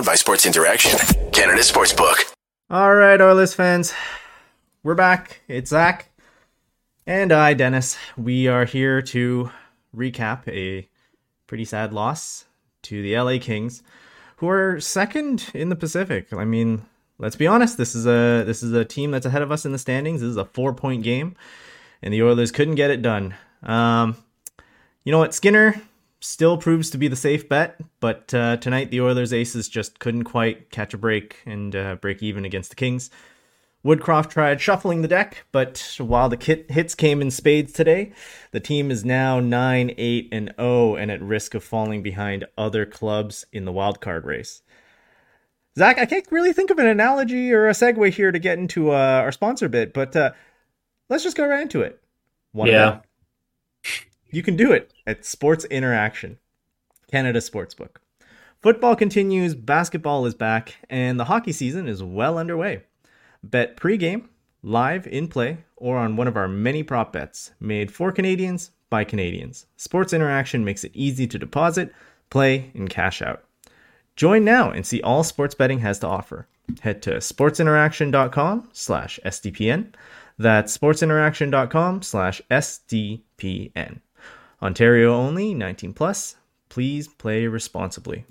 Powered by Sports Interaction, Canada Sportsbook. All right, Oilers fans, we're back. It's Zach and I, Dennis. We are here to recap a pretty sad loss to the LA Kings, who are second in the Pacific. I mean, let's be honest. This is a this is a team that's ahead of us in the standings. This is a four point game, and the Oilers couldn't get it done. Um, you know what, Skinner still proves to be the safe bet, but uh, tonight the Oilers aces just couldn't quite catch a break and uh, break even against the Kings. Woodcroft tried shuffling the deck, but while the kit hits came in spades today, the team is now 9 8 and 0 and at risk of falling behind other clubs in the wildcard race. Zach, I can't really think of an analogy or a segue here to get into uh, our sponsor bit, but uh, let's just go right into it. One yeah. You can do it at Sports Interaction, Canada Sportsbook. Football continues, basketball is back, and the hockey season is well underway. Bet pregame, live in play, or on one of our many prop bets made for Canadians by Canadians. Sports Interaction makes it easy to deposit, play, and cash out. Join now and see all sports betting has to offer. Head to sportsinteraction.com slash SDPN. That's sportsinteraction.com slash SDPN. Ontario only, 19 plus. Please play responsibly.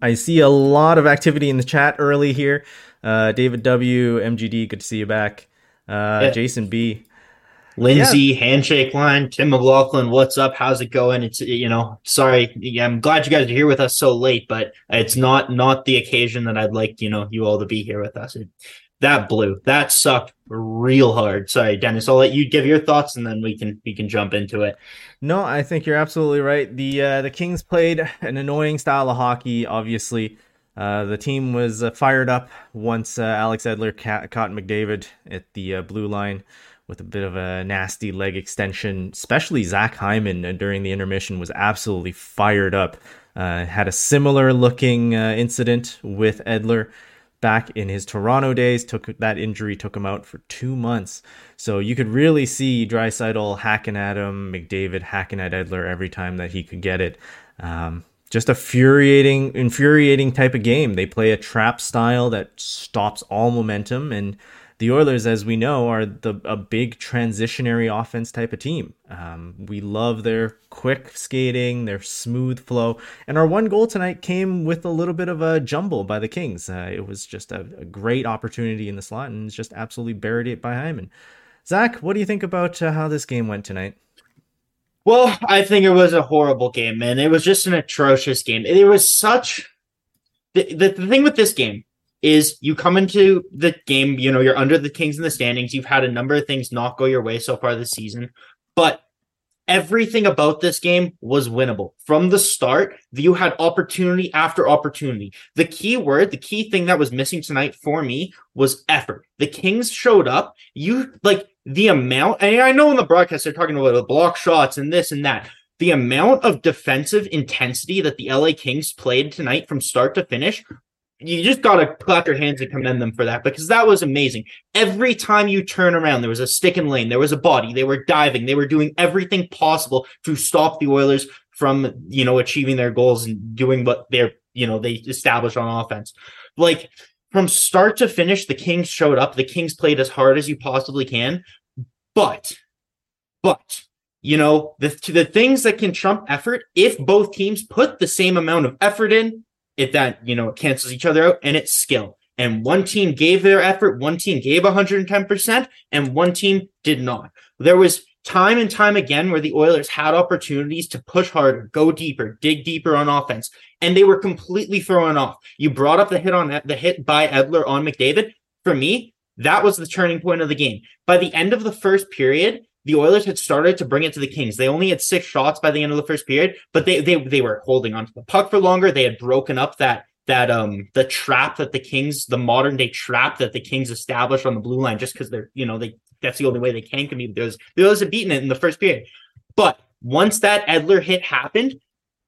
I see a lot of activity in the chat early here. Uh, David W, MGD, good to see you back. Uh, yeah. Jason B. Lindsay, yeah. handshake line, Tim McLaughlin, what's up? How's it going? It's you know, sorry, I'm glad you guys are here with us so late, but it's not not the occasion that I'd like you know you all to be here with us. It, that blew. That sucked real hard. Sorry, Dennis. I'll let you give your thoughts, and then we can we can jump into it. No, I think you're absolutely right. The uh, the Kings played an annoying style of hockey. Obviously, uh, the team was uh, fired up once uh, Alex Edler ca- caught McDavid at the uh, blue line with a bit of a nasty leg extension. Especially Zach Hyman uh, during the intermission was absolutely fired up. had a similar looking incident with Edler back in his Toronto days. Took that injury took him out for two months. So you could really see Draisaitl hacking at him, McDavid hacking at Edler every time that he could get it. Um, just a infuriating, infuriating type of game. They play a trap style that stops all momentum, and the Oilers, as we know, are the a big transitionary offense type of team. Um, we love their quick skating, their smooth flow, and our one goal tonight came with a little bit of a jumble by the Kings. Uh, it was just a, a, great opportunity in the slot, and just absolutely buried it by Hyman. Zach, what do you think about uh, how this game went tonight? Well, I think it was a horrible game, man. It was just an atrocious game. It was such the, the, the thing with this game is you come into the game, you know, you're under the Kings in the standings. You've had a number of things not go your way so far this season, but everything about this game was winnable. From the start, you had opportunity after opportunity. The key word, the key thing that was missing tonight for me was effort. The Kings showed up. You like the amount, and I know in the broadcast they're talking about the block shots and this and that. The amount of defensive intensity that the LA Kings played tonight from start to finish you just gotta clap your hands and commend them for that because that was amazing. Every time you turn around, there was a stick in lane, there was a body, they were diving, they were doing everything possible to stop the Oilers from you know achieving their goals and doing what they're you know they established on offense. Like from start to finish, the Kings showed up. The Kings played as hard as you possibly can, but but you know the the things that can trump effort if both teams put the same amount of effort in it that you know it cancels each other out and it's skill. And one team gave their effort one team gave 110% and one team did not. There was time and time again where the oilers had opportunities to push harder go deeper dig deeper on offense and they were completely thrown off. You brought up the hit on the hit by edler on mcdavid. For me that was the turning point of the game. By the end of the first period the Oilers had started to bring it to the Kings. They only had six shots by the end of the first period, but they they they were holding onto the puck for longer. They had broken up that that um the trap that the Kings, the modern day trap that the Kings established on the blue line, just because they're you know they that's the only way they can compete. The Oilers had beaten it in the first period, but once that Edler hit happened,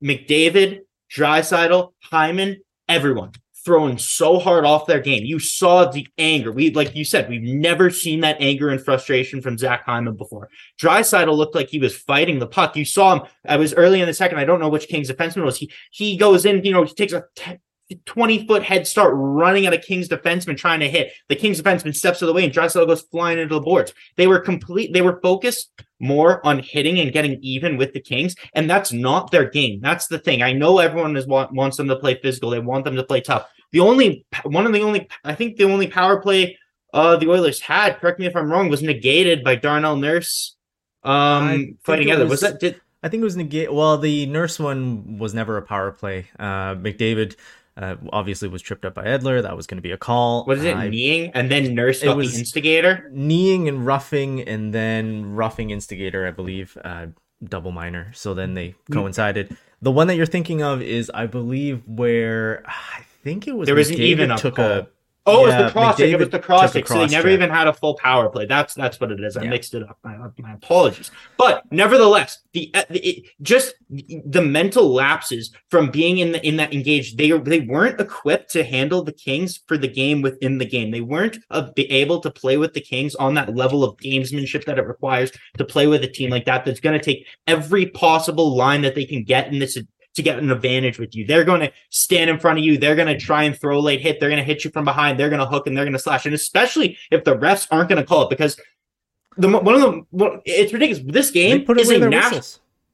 McDavid, Draisaitl, Hyman, everyone throwing so hard off their game. You saw the anger. We, like you said, we've never seen that anger and frustration from Zach Hyman before. Draisaitl looked like he was fighting the puck. You saw him. I was early in the second. I don't know which Kings defenseman was. He he goes in. You know, he takes a t- 20 foot head start running at a Kings defenseman trying to hit. The Kings defenseman steps to the way and Draisaitl goes flying into the boards. They were complete, they were focused more on hitting and getting even with the Kings, and that's not their game. That's the thing. I know everyone is want, wants them to play physical, they want them to play tough. The only one of the only I think the only power play uh the Oilers had, correct me if I'm wrong, was negated by Darnell Nurse um fighting it other. was- Was that did I think it was negate. Well, the nurse one was never a power play. Uh, McDavid uh, obviously was tripped up by Edler. That was going to be a call. was it I- kneeing and then Nurse It got was- the instigator? kneeing and roughing, and then roughing instigator, I believe, uh, double minor. So then they Mm. coincided. The one that you're thinking of is, I believe, where I think it was There was an even up took call. a Oh, it was the cross. It was the cross took a. So they never check. even had a full power play. That's that's what it is. I Yeah. mixed it up. My, my apologies. But nevertheless, the uh, it, just the mental lapses from being in the in that engaged. They they weren't equipped to handle the Kings for the game within the game. They weren't uh, be able to play with the Kings on that level of gamesmanship that it requires to play with a team like that. That's going to take every possible line that they can get in this to get an advantage with you. They're going to stand in front of you. They're going to try and throw a late hit. They're going to hit you from behind. They're going to hook and they're going to slash. And especially if the refs aren't going to call it because the one of the one, it's ridiculous. This game is a national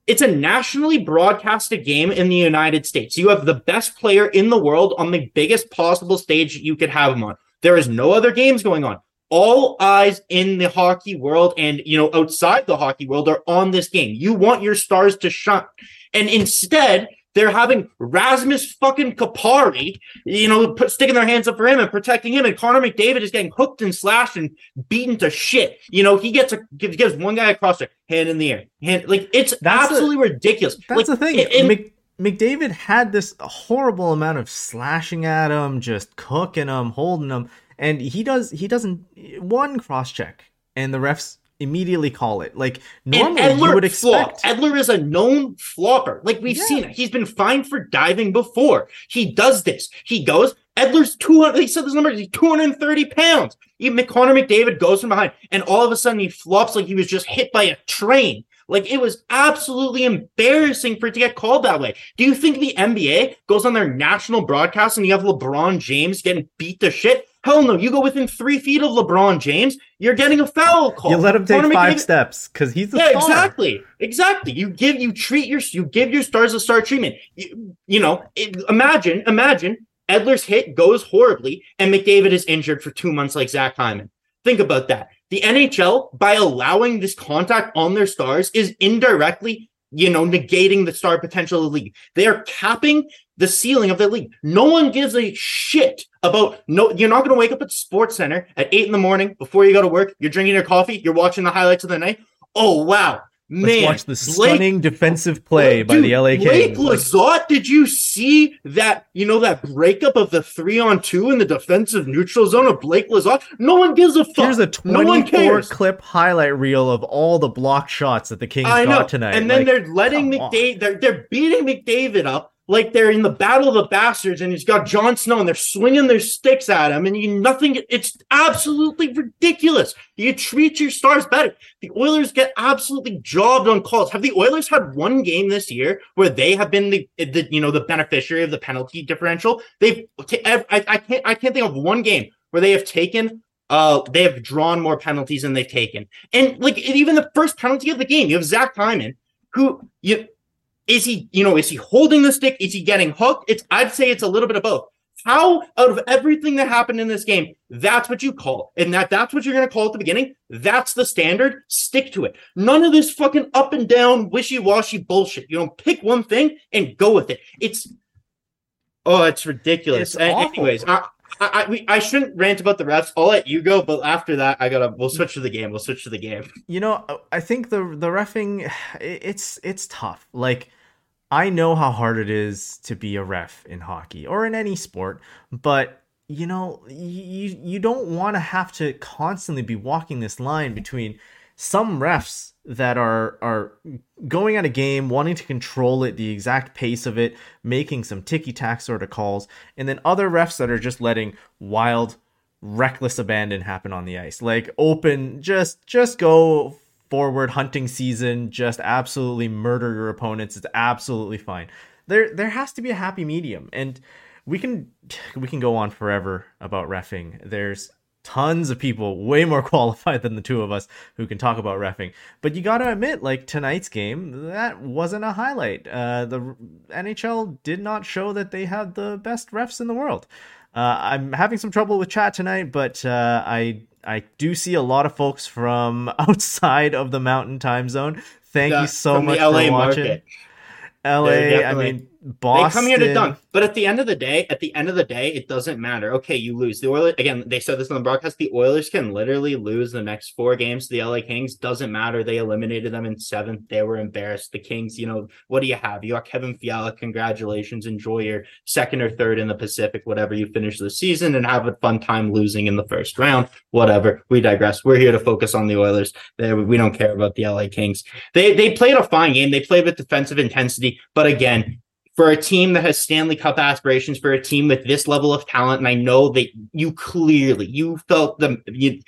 it's a nationally broadcasted game in the United States. You have the best player in the world on the biggest possible stage you could have him on. There is no other games going on. All eyes in the hockey world and you know outside the hockey world are on this game. You want your stars to shine. And instead, they're having Rasmus fucking Kupari, you know, put, sticking their hands up for him and protecting him. And Connor McDavid is getting hooked and slashed and beaten to shit. You know, he gets a gives, gives one guy a check, hand in the air, hand like it's That's the- absolutely ridiculous. That's like, the thing. in- in- Mc, McDavid had this horrible amount of slashing at him, just cooking him, holding him, and he does he doesn't one cross check, and the refs immediately call it. Like and normally Edler you would expect. flopped. Edler is a known flopper. Like we've Yeah. seen it. He's been fined for diving before. He does this. He goes. Edler's 200. He said this number. He's 230 pounds. Even Connor McDavid goes from behind, and all of a sudden he flops like he was just hit by a train. Like it was absolutely embarrassing for it to get called that way. Do you think the NBA goes on their national broadcast and you have LeBron James getting beat to shit? Hell no. You go within three feet of LeBron James, you're getting a foul call. You let him take Connor five McDavid- steps because he's the yeah, star. exactly, exactly. You give, you treat your, you give your stars a star treatment. You, you know, it, imagine, imagine Edler's hit goes horribly, and McDavid is injured for two months like Zach Hyman. Think about that. The NHL, by allowing this contact on their stars, is indirectly, you know, negating the star potential of the league. They are capping the ceiling of the league. No one gives a shit about no. You're not going to wake up at Sports Center at eight in the morning before you go to work. You're drinking your coffee. You're watching the highlights of the night. Oh wow, Let's man! watch the Blake- stunning defensive play by Dude, the LA Blake Kings. Like, Lizotte, did you see that? You know that breakup of the three on two in the defensive neutral zone of Blake Lizotte. No one gives a fuck. here's a no one 24 cares. clip highlight reel of all the block shots that the Kings I know. got tonight. And then Like, they're letting. McDavid. They're they're beating McDavid up like they're in the Battle of the Bastards, and he's got Jon Snow, and they're swinging their sticks at him, and you nothing. It's absolutely ridiculous. You treat your stars better. The Oilers get absolutely jobbed on calls. Have the Oilers had one game this year where they have been the, the you know the beneficiary of the penalty differential? They've—I can't I can't think of one game where they have taken uh they have drawn more penalties than they've taken. And like even the first penalty of the game, you have Zach Hyman, who you is he, you know, is he holding the stick? Is he getting hooked? It's I'd say it's a little bit of both. How out of everything that happened in this game, that's what you call, and that that's what you're gonna call at the beginning. That's the standard. Stick to it. None of this fucking up and down, wishy washy bullshit. You know, pick one thing and go with it. It's oh, it's ridiculous. It's Anyways, I, I I, we, I shouldn't rant about the refs. I'll let you go, but after that, I gotta. We'll switch to the game. We'll switch to the game. you know i think the the refing it's it's tough like i know how hard it is to be a ref in hockey or in any sport but you know you you don't want to have to constantly be walking this line between some refs that are are going at a game wanting to control it the exact pace of it making some ticky tack sort of calls and then other refs that are just letting wild reckless abandon happen on the ice. Like open just just go forward hunting season just absolutely murder your opponents it's absolutely fine there there has to be a happy medium and we can we can go on forever about refing. There's tons of people way more qualified than the two of us who can talk about refing. But you got to admit, like tonight's game, that wasn't a highlight. Uh, the NHL did not show that they had the best refs in the world. Uh, I'm having some trouble with chat tonight, but uh, I I do see a lot of folks from outside of the Mountain Time Zone. Thank you so much for watching. Market. LA, I mean, Boston. They come here to dunk. But at the end of the day, at the end of the day, it doesn't matter. Okay, you lose. The Oilers again, they said this on the broadcast. The Oilers can literally lose the next four games to the LA Kings. Doesn't matter. They eliminated them in seventh. They were embarrassed. The Kings, you know, what do you have? You got Kevin Fiala. Congratulations. Enjoy your second or third in the Pacific, whatever you finish the season, and have a fun time losing in the first round. Whatever. We digress. We're here to focus on the Oilers. They, we don't care about the LA Kings. They they played a fine game. They played with defensive intensity, but again, for a team that has Stanley Cup aspirations, for a team with this level of talent, and I know that you clearly you felt the the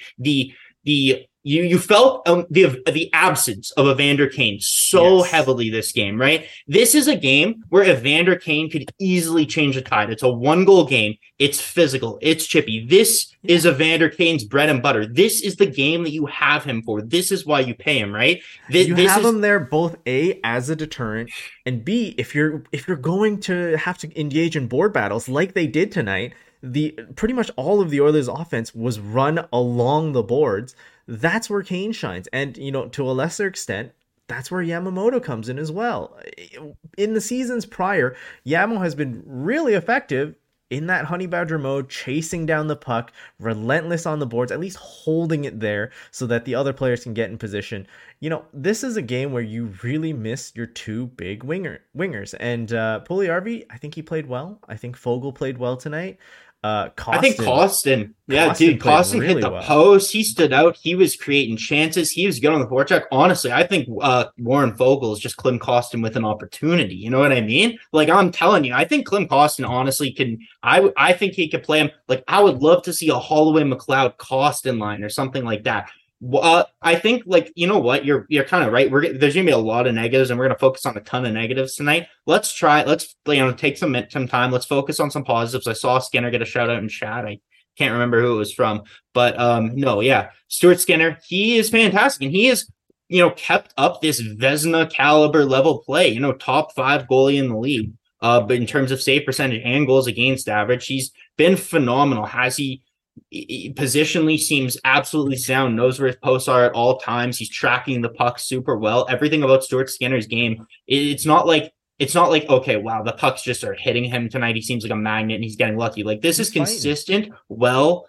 the you you felt um, the the absence of Evander Kane so yes. heavily this game, right? This is a game where Evander Kane could easily change the tide. It's a one goal game. It's physical. It's chippy. This is Evander Kane's bread and butter. This is the game that you have him for. This is why you pay him, right? Th- you have is... him there both a as a deterrent and b if you're if you're going to have to engage in board battles like they did tonight the pretty much all of the Oilers offense was run along the boards that's where Kane shines. And, you know, to a lesser extent, that's where Yamamoto comes in as well. In the seasons prior, Yamo has been really effective in that honey badger mode, chasing down the puck, relentless on the boards, at least holding it there so that the other players can get in position. You know, this is a game where you really miss your two big winger wingers. And uh Puljujarvi, I think he played well. I think Foegele played well tonight. Uh, Kostin, I think Kostin, yeah, Kostin dude, Kostin really hit the well. post. He stood out. He was creating chances. He was good on the forecheck. Honestly, I think uh, Warren Foegele is just Klim Kostin with an opportunity. You know what I mean? Like I'm telling you, I think Klim Kostin honestly can. I I think he could play him. Like I would love to see a Holloway McLeod Kostin line or something like that. Uh, I think like you know what you're you're kind of right. We're there's gonna be a lot of negatives, and we're gonna focus on a ton of negatives tonight. Let's try. Let's you know take some some time. Let's focus on some positives. I saw Skinner get a shout out in chat. I can't remember who it was from, but um no, yeah, Stuart Skinner. He is fantastic, and he is you know kept up this Vezina caliber level play. You know, top five goalie in the league. Uh, but in terms of save percentage and goals against average, he's been phenomenal. Has he? Positionally seems absolutely sound, knows where his posts are at all times. He's tracking the puck super well. Everything about Stuart Skinner's game, it's not like it's not like okay, wow, the pucks just are hitting him tonight. He seems like a magnet and he's getting lucky. Like this he's is consistent, fighting. well,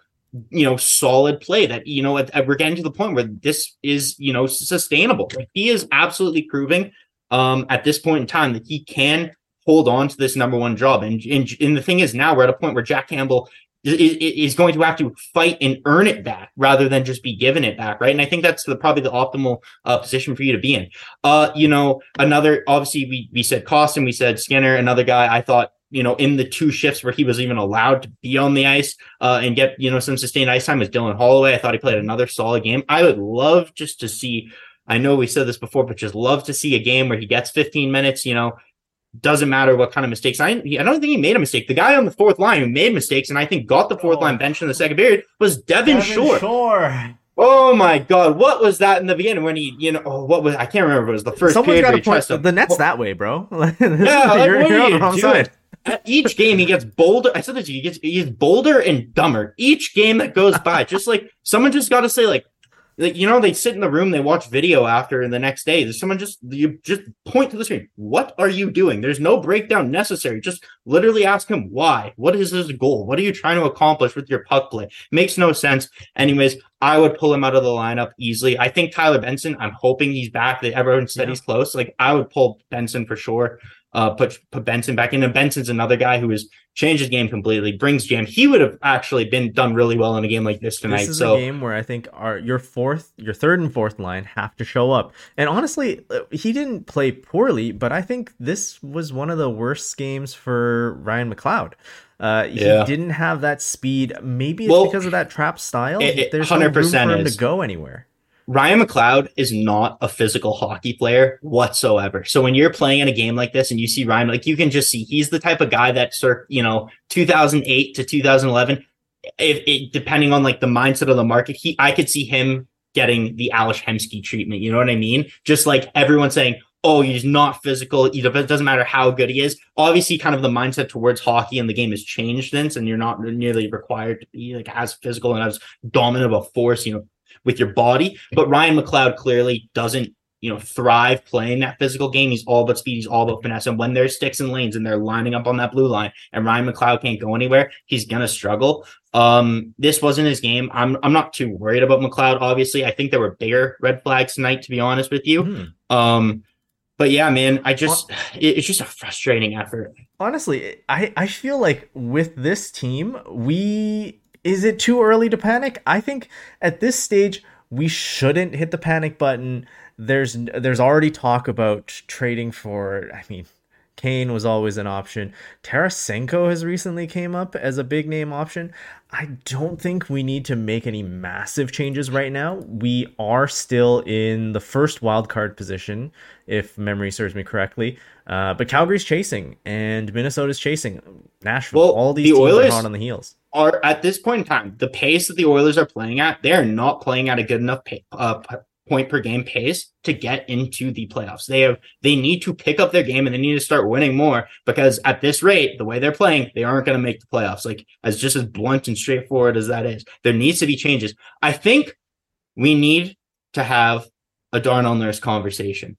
you know, solid play that you know we're getting to the point where this is you know sustainable. Like he is absolutely proving um at this point in time that he can hold on to this number one job. And, and, and the thing is now we're at a point where Jack Campbell is going to have to fight and earn it back rather than just be given it back, right? And I think that's the, probably the optimal uh, position for you to be in. Uh, you know, another obviously we we said Kostin, we said Skinner, another guy I thought you know in the two shifts where he was even allowed to be on the ice uh, and get you know some sustained ice time was Dylan Holloway. I thought he played another solid game. I would love just to see. I know we said this before, but just love to see a game where he gets 15 minutes, you know, doesn't matter what kind of mistakes. I, I don't think he made a mistake. The guy on the fourth line who made mistakes and I think got the fourth oh. line bench in the second period was Devin, Devin Shore. Shore. Oh my god, what was that in the beginning when he, you know, oh, what was I can't remember. It was the first. Someone's got to point the net's that way, bro. yeah, like, you're, you're on the wrong side. At each game, he gets bolder. I said this. he gets he's bolder and dumber. Each game that goes by, just like someone just got to say, like, like you know they sit in the room they watch video after and the next day. There's someone just you just point to the screen. What are you doing? There's no breakdown necessary. Just literally ask him why. What is his goal? What are you trying to accomplish with your puck play? Makes no sense. Anyways i would pull him out of the lineup easily. I think tyler benson i'm hoping he's back. That everyone said yeah. he's close. Like i would pull benson for sure uh, put put Benson back in. And Benson's another guy who has changed his game completely, brings jam. He would have actually been done really well in a game like this tonight. This is so, a game where I think our your fourth, your third and fourth line have to show up. And honestly, uh, he didn't play poorly, but I think this was one of the worst games for Ryan McLeod. Uh, yeah. he didn't have that speed. Maybe it's well, because of that trap style. It, it, There's no room for him is. to go anywhere. Ryan McLeod is not a physical hockey player whatsoever. So when you're playing in a game like this and you see Ryan, like you can just see he's the type of guy that you know 2008 to 2011. If it, depending on like the mindset of the market, he I could see him getting the Ales Hemsky treatment. You know what I mean? Just like everyone saying, "Oh, he's not physical." It doesn't matter how good he is. Obviously, kind of the mindset towards hockey and the game has changed since, and you're not nearly required to be like as physical and as dominant of a force. You know, with your body. But Ryan McLeod clearly doesn't, you know, thrive playing that physical game. He's all about speed. He's all about finesse. And when there's sticks and lanes and they're lining up on that blue line and Ryan McLeod can't go anywhere, he's gonna struggle. Um, this wasn't his game. I'm I'm not too worried about McLeod. Obviously, I think there were bigger red flags tonight, to be honest with you. Mm-hmm. Um, but yeah, man, I just it's just a frustrating effort. Honestly, I I feel like with this team, we is it too early to panic? I think at this stage we shouldn't hit the panic button. There's there's already talk about trading for I mean Kane was always an option. Tarasenko has recently came up as a big name option. I don't think we need to make any massive changes right now. We are still in the first wild card position, if memory serves me correctly. Uh, but Calgary's chasing, and Minnesota's chasing. Nashville, well, all these the teams Oilers, are hot on the heels are at this point in time, the pace that the Oilers are playing at, they are not playing at a good enough pay, uh, point per game pace to get into the playoffs. They have they need to pick up their game and they need to start winning more because at this rate, the way they're playing, they aren't going to make the playoffs. Like as just as blunt and straightforward as that is, there needs to be changes. I think we need to have a Darnell Nurse conversation.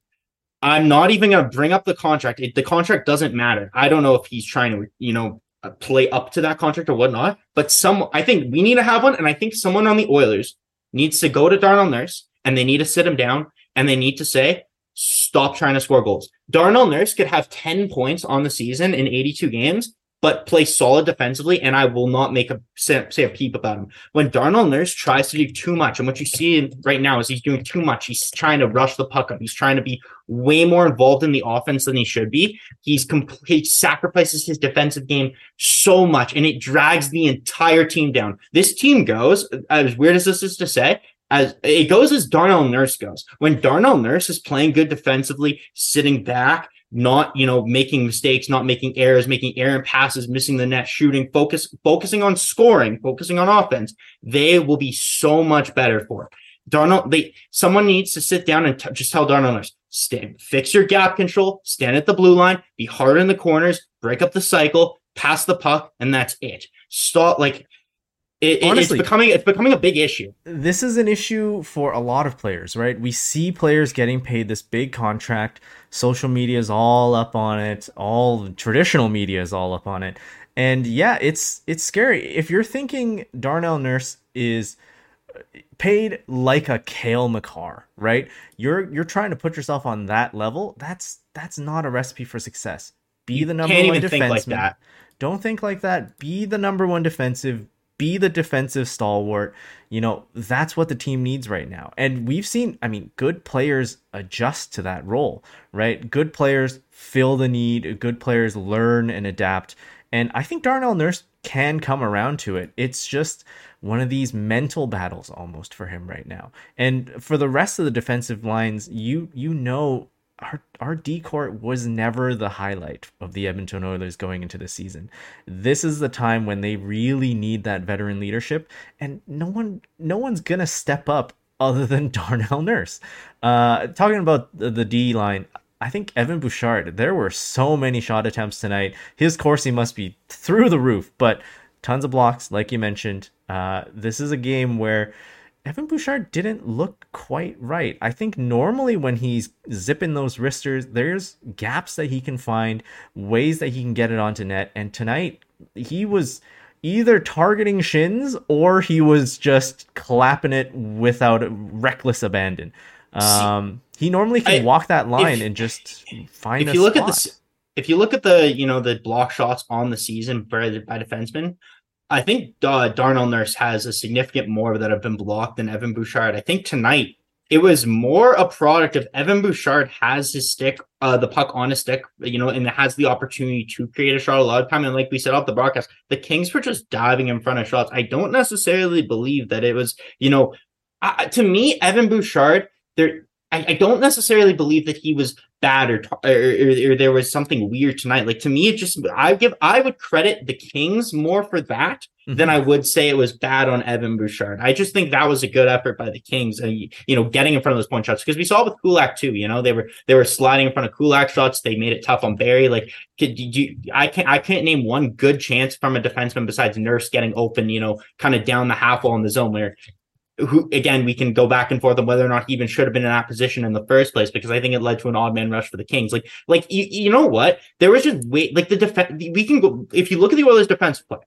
I'm not even going to bring up the contract. It, the contract doesn't matter. I don't know if he's trying to, you know, Uh, play up to that contract or whatnot. But some, I think we need to have one, and I think someone on the Oilers needs to go to Darnell Nurse and they need to sit him down and they need to say, stop trying to score goals. Darnell Nurse could have 10 points on the season in 82 games but play solid defensively, and I will not make a say, a peep about him. When Darnell Nurse tries to do too much, and what you see right now is he's doing too much. He's trying to rush the puck up. He's trying to be way more involved in the offense than he should be. He's complete he sacrifices his defensive game so much, and it drags the entire team down. This team goes as weird as this is to say. As it goes as Darnell Nurse goes. When Darnell Nurse is playing good defensively, sitting back, not you know making mistakes, not making errors, making errant passes, missing the net, shooting, focus focusing on scoring, focusing on offense, they will be so much better for it. Darnell, they someone needs to sit down and t- just tell Darnell, stand, fix your gap control, stand at the blue line, be hard in the corners, break up the cycle, pass the puck, and that's it. Stop like it, Honestly, it's becoming it's becoming a big issue. This is an issue for a lot of players, right? We see players getting paid this big contract. Social media is all up on it. All traditional media is all up on it. And yeah, it's it's scary. If you're thinking Darnell Nurse is paid like a Cale Makar, right? You're you're trying to put yourself on that level. That's that's not a recipe for success. Be the number one defenseman. Like Don't think like that. Be the number one defensive be the defensive stalwart. You know, that's what the team needs right now. And we've seen, I mean, good players adjust to that role, right? Good players fill the need, good players learn and adapt. And I think Darnell Nurse can come around to it. It's just one of these mental battles almost for him right now. And for the rest of the defensive lines, you you know our our D decor was never the highlight of the Edmonton Oilers going into the season. This is the time when they really need that veteran leadership, and no one no one's gonna step up other than Darnell Nurse. Uh, talking about the, the D line, I think Evan Bouchard. There were so many shot attempts tonight. His Corsi must be through the roof, but tons of blocks, like you mentioned. Uh, this is a game where Evan Bouchard didn't look quite right. I think normally when he's zipping those wristers, there's gaps that he can find, ways that he can get it onto net. And tonight, he was either targeting shins or he was just clapping it without reckless abandon. Um, he normally can I, walk that line if, and just find. If you look spot. at this, if you look at the you know the block shots on the season by, by defensemen, I think uh, Darnell Nurse has a significant more that have been blocked than Evan Bouchard. I think tonight it was more a product of Evan Bouchard has his stick, uh, the puck on his stick, you know, and has the opportunity to create a shot a lot of time. And like we said off the broadcast, the Kings were just diving in front of shots. I don't necessarily believe that it was, you know, uh, to me, Evan Bouchard, there, I, I, don't necessarily believe that he was bad or, or, or, there was something weird tonight. Like to me, it just I give I would credit the Kings more for that mm-hmm. than I would say it was bad on Evan Bouchard. I just think that was a good effort by the Kings and you know getting in front of those point shots because we saw with Kulak too. You know they were they were sliding in front of Kulak shots. They made it tough on Barrie. Like could you, I can't I can't name one good chance from a defenseman besides Nurse getting open. You know, kind of down the half wall in the zone where who again we can go back and forth on whether or not he even should have been in that position in the first place because I think it led to an odd man rush for the Kings. Like, like you, you know what? There was just wait like the defense. We can go if you look at the Oilers' defense play.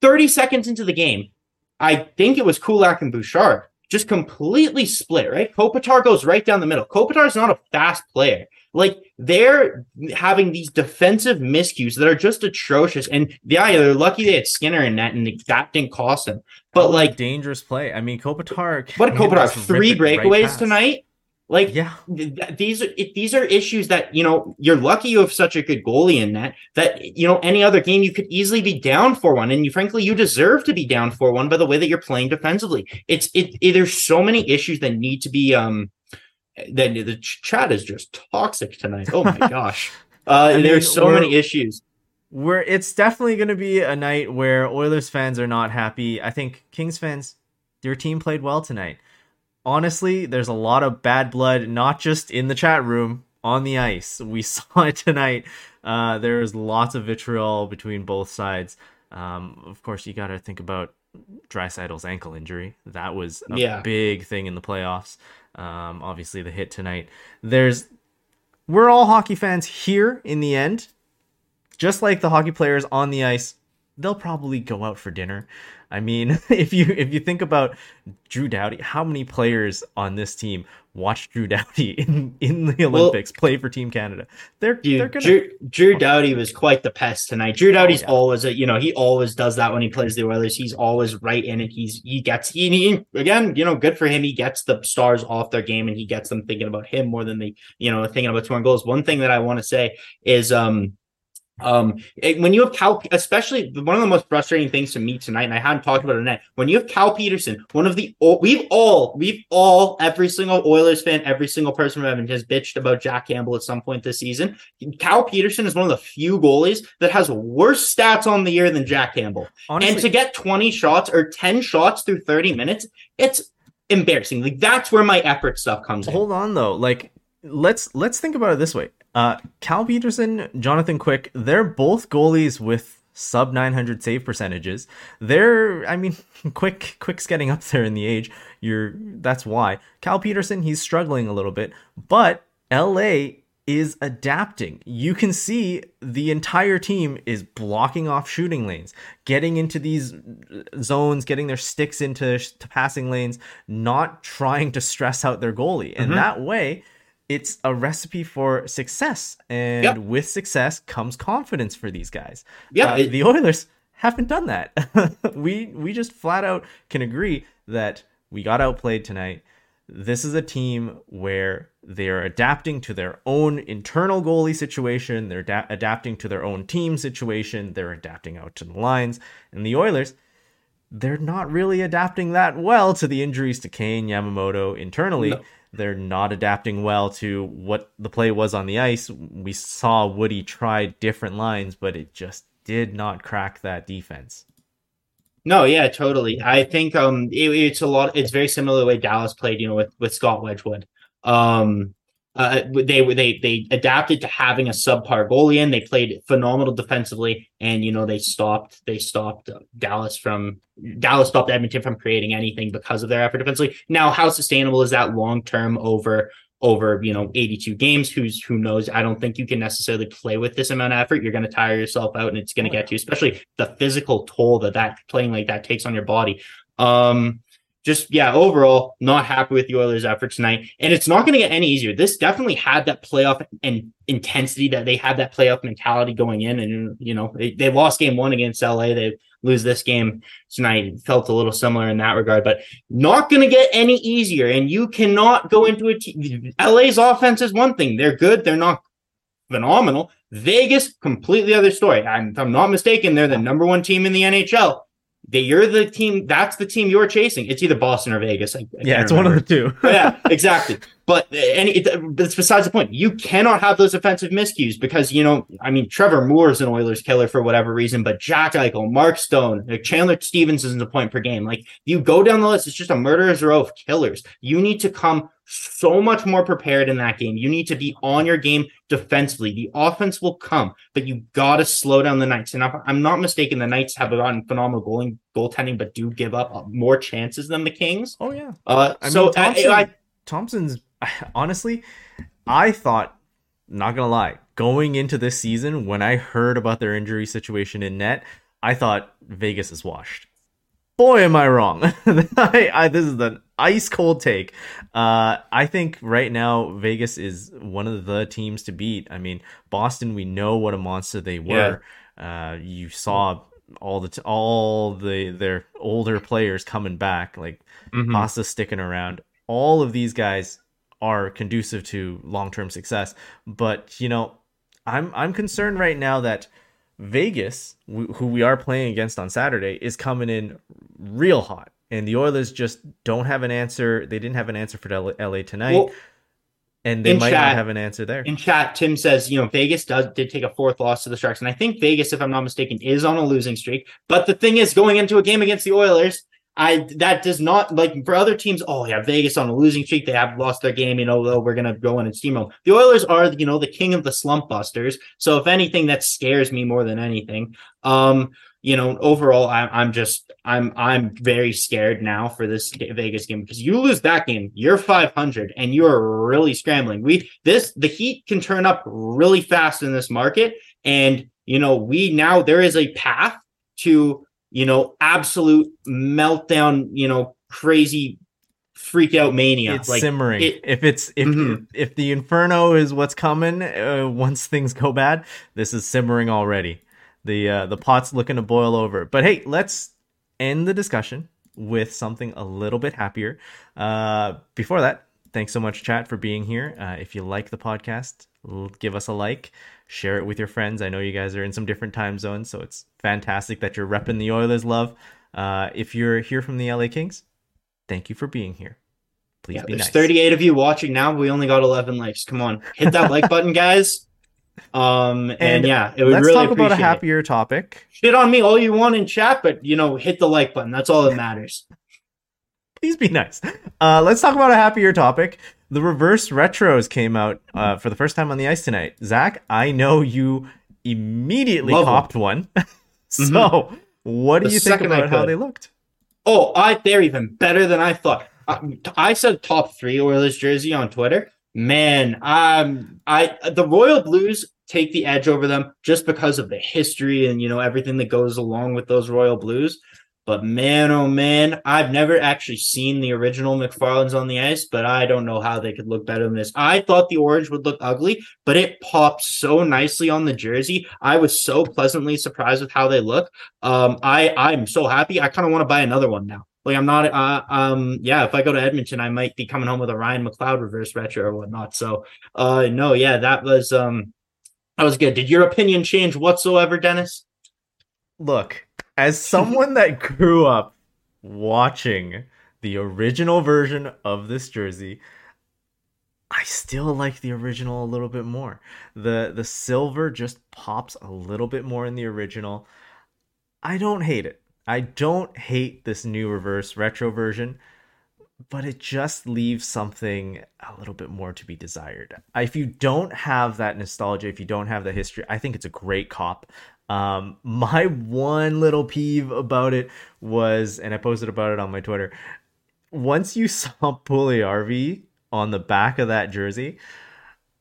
Thirty seconds into the game, I think it was Kulak and Bouchard just completely split. Right, Kopitar goes right down the middle. Kopitar is not a fast player. Like they're having these defensive miscues that are just atrocious. And yeah, they're lucky they had Skinner in that, and that didn't cost them. But like dangerous play. I mean, Kopitar. What a Kopitar? Three breakaways right tonight. Like yeah, th- these are it, these are issues that you know you're lucky you have such a good goalie in that that you know any other game you could easily be down for one, and you frankly you deserve to be down for one by the way that you're playing defensively. It's it, it there's so many issues that need to be um then the chat is just toxic tonight. Oh my gosh. Uh, there's so many issues. Where it's definitely going to be a night where Oilers fans are not happy. I think Kings fans, your team played well tonight. Honestly, there's a lot of bad blood, not just in the chat room, on the ice. We saw it tonight. Uh, there's lots of vitriol between both sides. Um, of course, you got to think about Draisaitl's ankle injury. That was a yeah. big thing in the playoffs. Um, obviously, the hit tonight. There's we're all hockey fans here in the end. Just like the hockey players on the ice, they'll probably go out for dinner. I mean, if you if you think about Drew Doughty, how many players on this team watch Drew Doughty in, in the Olympics well, play for Team Canada? They're dude, they're gonna Drew, Drew Doughty was quite the pest tonight. Drew Doughty's oh, yeah. always a you know he always does that when he plays the Oilers. He's always right in it. He's he gets he, he again you know good for him. He gets the stars off their game and he gets them thinking about him more than they you know thinking about scoring goals. One thing that I want to say is um um, it, when you have Cal, especially one of the most frustrating things to me tonight, and I hadn't talked about it yet. When you have Cal Petersen, one of the we've all, we've all, every single Oilers fan, every single person from Edmonton has bitched about Jack Campbell at some point this season. Cal Petersen is one of the few goalies that has worse stats on the year than Jack Campbell. Honestly, and to get 20 shots or 10 shots through 30 minutes, it's embarrassing. Like that's where my effort stuff comes Hold in. Hold on though. Like let's let's think about it this way. Uh, Cal Petersen, Jonathan Quick, they're both goalies with sub 900 save percentages. They're, I mean, Quick, Quick's getting up there in the age. You're, that's why. Cal Petersen he's struggling a little bit, but LA is adapting. You can see the entire team is blocking off shooting lanes, getting into these zones, getting their sticks into passing lanes, not trying to stress out their goalie. And mm-hmm. that way, it's a recipe for success, and yep. with success comes confidence for these guys. Yeah, uh, it, the Oilers haven't done that. we we just flat out can agree that we got outplayed tonight. This is a team where they are adapting to their own internal goalie situation. They're da- adapting to their own team situation. They're adapting out to the lines. And the Oilers, they're not really adapting that well to the injuries to Kane, Yamamoto internally. No they're not adapting well to what the play was on the ice. We saw Woody try different lines, but it just did not crack that defense. No, yeah, totally. I think um it, it's a lot. It's very similar to the way Dallas played, you know, with with Scott Wedgewood. Um, uh, they they they adapted to having a subpar goalie in. They played phenomenal defensively, and you know they stopped they stopped Dallas from Dallas stopped Edmonton from creating anything because of their effort defensively. Now, how sustainable is that long term over over you know 82 games? Who's who knows? I don't think you can necessarily play with this amount of effort. You're going to tire yourself out, and it's going to get you, especially the physical toll that that playing like that takes on your body. Um, just yeah, overall, not happy with the Oilers' effort tonight. And it's not going to get any easier. This definitely had that playoff and intensity that they had that playoff mentality going in. And you know, they, they lost game one against LA. They lose this game tonight. It felt a little similar in that regard, but not going to get any easier. And you cannot go into a. LA's offense is one thing. They're good. They're not phenomenal. Vegas, completely other story. I'm, if I'm not mistaken, they're the number one team in the NHL they, you're the team. That's the team you're chasing. It's either Boston or Vegas. I, I Yeah, it's one of the two. yeah, exactly. But uh, and it, uh, that's besides the point. You cannot have those offensive miscues because you know, I mean, Trevor Moore is an Oilers killer for whatever reason, but Jack Eichel, Mark Stone, like Chandler Stephens isn't a point per game. Like you go down the list, it's just a murderer's row of killers. You need to come so much more prepared in that game. You need to be on your game defensively. The offense will come, but you got to slow down the Knights. And I'm not mistaken, the Knights have gotten phenomenal goaling, goaltending, but do give up more chances than the Kings. Oh yeah. Uh, I so mean, Thompson, I, I, Thompson's honestly, I thought, not gonna lie, going into this season when I heard about their injury situation in net, I thought Vegas is washed. Boy, am I wrong. I, I, this is an ice cold take. Uh, I think right now Vegas is one of the teams to beat. I mean, Boston, we know what a monster they were. Uh, you saw all the t- all the their older players coming back, like Mhm. Pasta sticking around. All of these guys are conducive to long-term success. But you know, I'm I'm concerned right now that Vegas, wh- who we are playing against on Saturday, is coming in real hot, and the Oilers just don't have an answer. They didn't have an answer for L- LA tonight, Well, and they might chat- not have an answer there. in chat, Tim says, you know, Vegas does did take a fourth loss to the Sharks, and I think Vegas, if I'm not mistaken, is on a losing streak. But the thing is, going into a game against the Oilers, I that does not like for other teams. Oh yeah, Vegas on a losing streak. They have lost their game. You know, oh, we're gonna go in and steamroll. The Oilers are, you know, the king of the slump busters. So if anything, that scares me more than anything. Um, you know, overall, I'm I'm just I'm I'm very scared now for this Vegas game because you lose that game, you're 500 and you're really scrambling. We this the Heat can turn up really fast in this market, and you know we now there is a path to you know absolute meltdown, you know crazy freak out mania. it's like simmering. it- if it's if Mhm. if the inferno is what's coming uh, once things go bad, this is simmering already. The uh, the pot's looking to boil over. But hey, let's end the discussion with something a little bit happier. Uh, before that, thanks so much, chat, for being here. Uh, if you like the podcast, give us a like, share it with your friends. I know you guys are in some different time zones, so it's fantastic that you're repping the Oilers love. Uh, if you're here from the LA Kings, thank you for being here. Please Yeah, be there's nice. 38 of you watching now. We only got 11 likes. Come on, hit that like button, guys. Um, and, And yeah, it would Let's really talk about a appreciate it. happier topic. Shit on me all you want in chat, but you know, hit the like button. That's all that matters. Please be nice. Uh, let's talk about a happier topic. The reverse retros came out uh, for the first time on the ice tonight. Zach, I know you immediately Love 'em. copped one. so, what do The you think about how they looked? Oh, I they're even better than I thought. I, I said top three Oilers jersey on Twitter. Man, um, I the Royal Blues take the edge over them just because of the history and you know everything that goes along with those Royal Blues. But man, oh man, I've never actually seen the original McFarlane's on the ice, but I don't know how they could look better than this. I thought the orange would look ugly, but it popped so nicely on the jersey. I was so pleasantly surprised with how they look. Um, I I'm so happy. I kind of want to buy another one now. Like I'm not. Uh, um, yeah. If I go to Edmonton, I might be coming home with a Ryan McLeod reverse retro or whatnot. So, uh, no, yeah, that was um, that was good. Did your opinion change whatsoever, Dennis? Look, as someone that grew up watching the original version of this jersey, I still like the original a little bit more. The the silver just pops a little bit more in the original. I don't hate it. I don't hate this new reverse retro version, but it just leaves something a little bit more to be desired. If you don't have that nostalgia, if you don't have the history, I think it's a great cop. Um, my one little peeve about it was, and I posted about it on my Twitter. Once you saw Puljujarvi on the back of that jersey,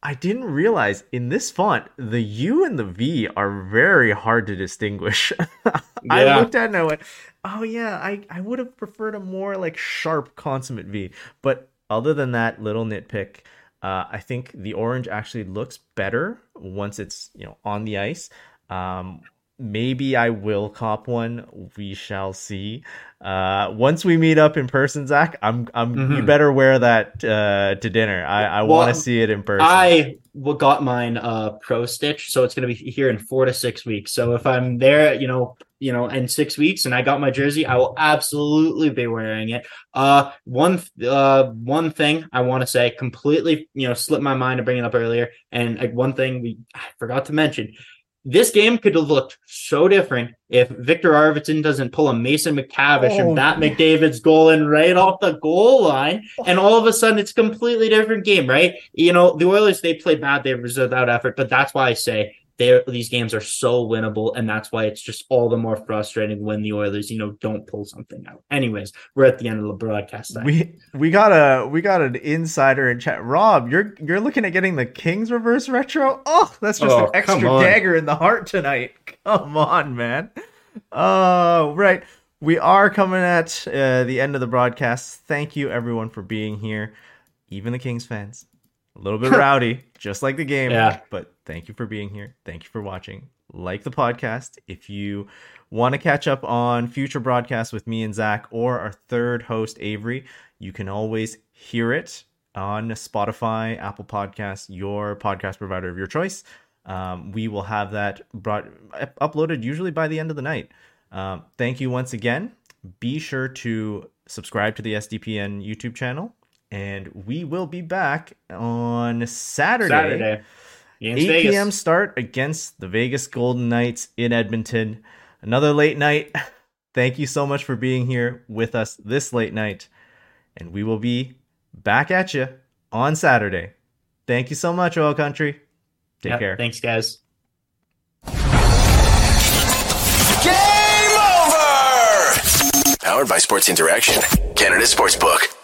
I didn't realize in this font the U and the V are very hard to distinguish. I looked at it and I went, "Oh yeah, I I would have preferred a more like sharp consummate V." But other than that little nitpick, uh, I think the orange actually looks better once it's you know on the ice. Um, maybe I will cop one. We shall see. Uh, once we meet up in person, Zach, I'm I'm you Mhm. better wear that uh, to dinner. I I Well, want to see it in person. I got mine uh pro stitch, so it's gonna be here in four to six weeks. So if I'm there, you know, you know, in six weeks, and I got my jersey, I will absolutely be wearing it. Uh, one uh one thing I want to say completely, you know, slipped my mind to bring it up earlier, and like one thing we I forgot to mention. This game could have looked so different if Viktor Arvidsson doesn't pull a Mason McTavish Oh, and bat McDavid's goal in right off the goal line, and all of a sudden it's a completely different game, right? You know, the Oilers they played bad, they was without effort, but that's why I say these games are so winnable, and that's why it's just all the more frustrating when the Oilers, you know, don't pull something out. Anyways, we're at the end of the broadcast. Time. We we got a we got an insider in chat. Rob, you're you're looking at getting the Kings reverse retro. Oh, that's just Oh, an extra dagger in the heart tonight. Come on, man. Oh, right. We are coming at uh, the end of the broadcast. Thank you everyone for being here, even the Kings fans. A little bit rowdy, just like the game. Yeah. But thank you for being here. Thank you for watching. Like the podcast. If you want to catch up on future broadcasts with me and Zach or our third host, Avry, you can always hear it on Spotify, Apple Podcasts, your podcast provider of your choice. Um, we will have that brought uploaded usually by the end of the night. Um, thank you once again. Be sure to subscribe to the SDPN YouTube channel, and we will be back on Saturday. Saturday. 8 Vegas. p.m. start against the Vegas Golden Knights in Edmonton. Another late night. Thank you so much for being here with us this late night. And we will be back at you on Saturday. Thank you so much, Oil Country. Take Yep, care. Thanks, guys. Game over! Powered by Sports Interaction, Canada Sportsbook.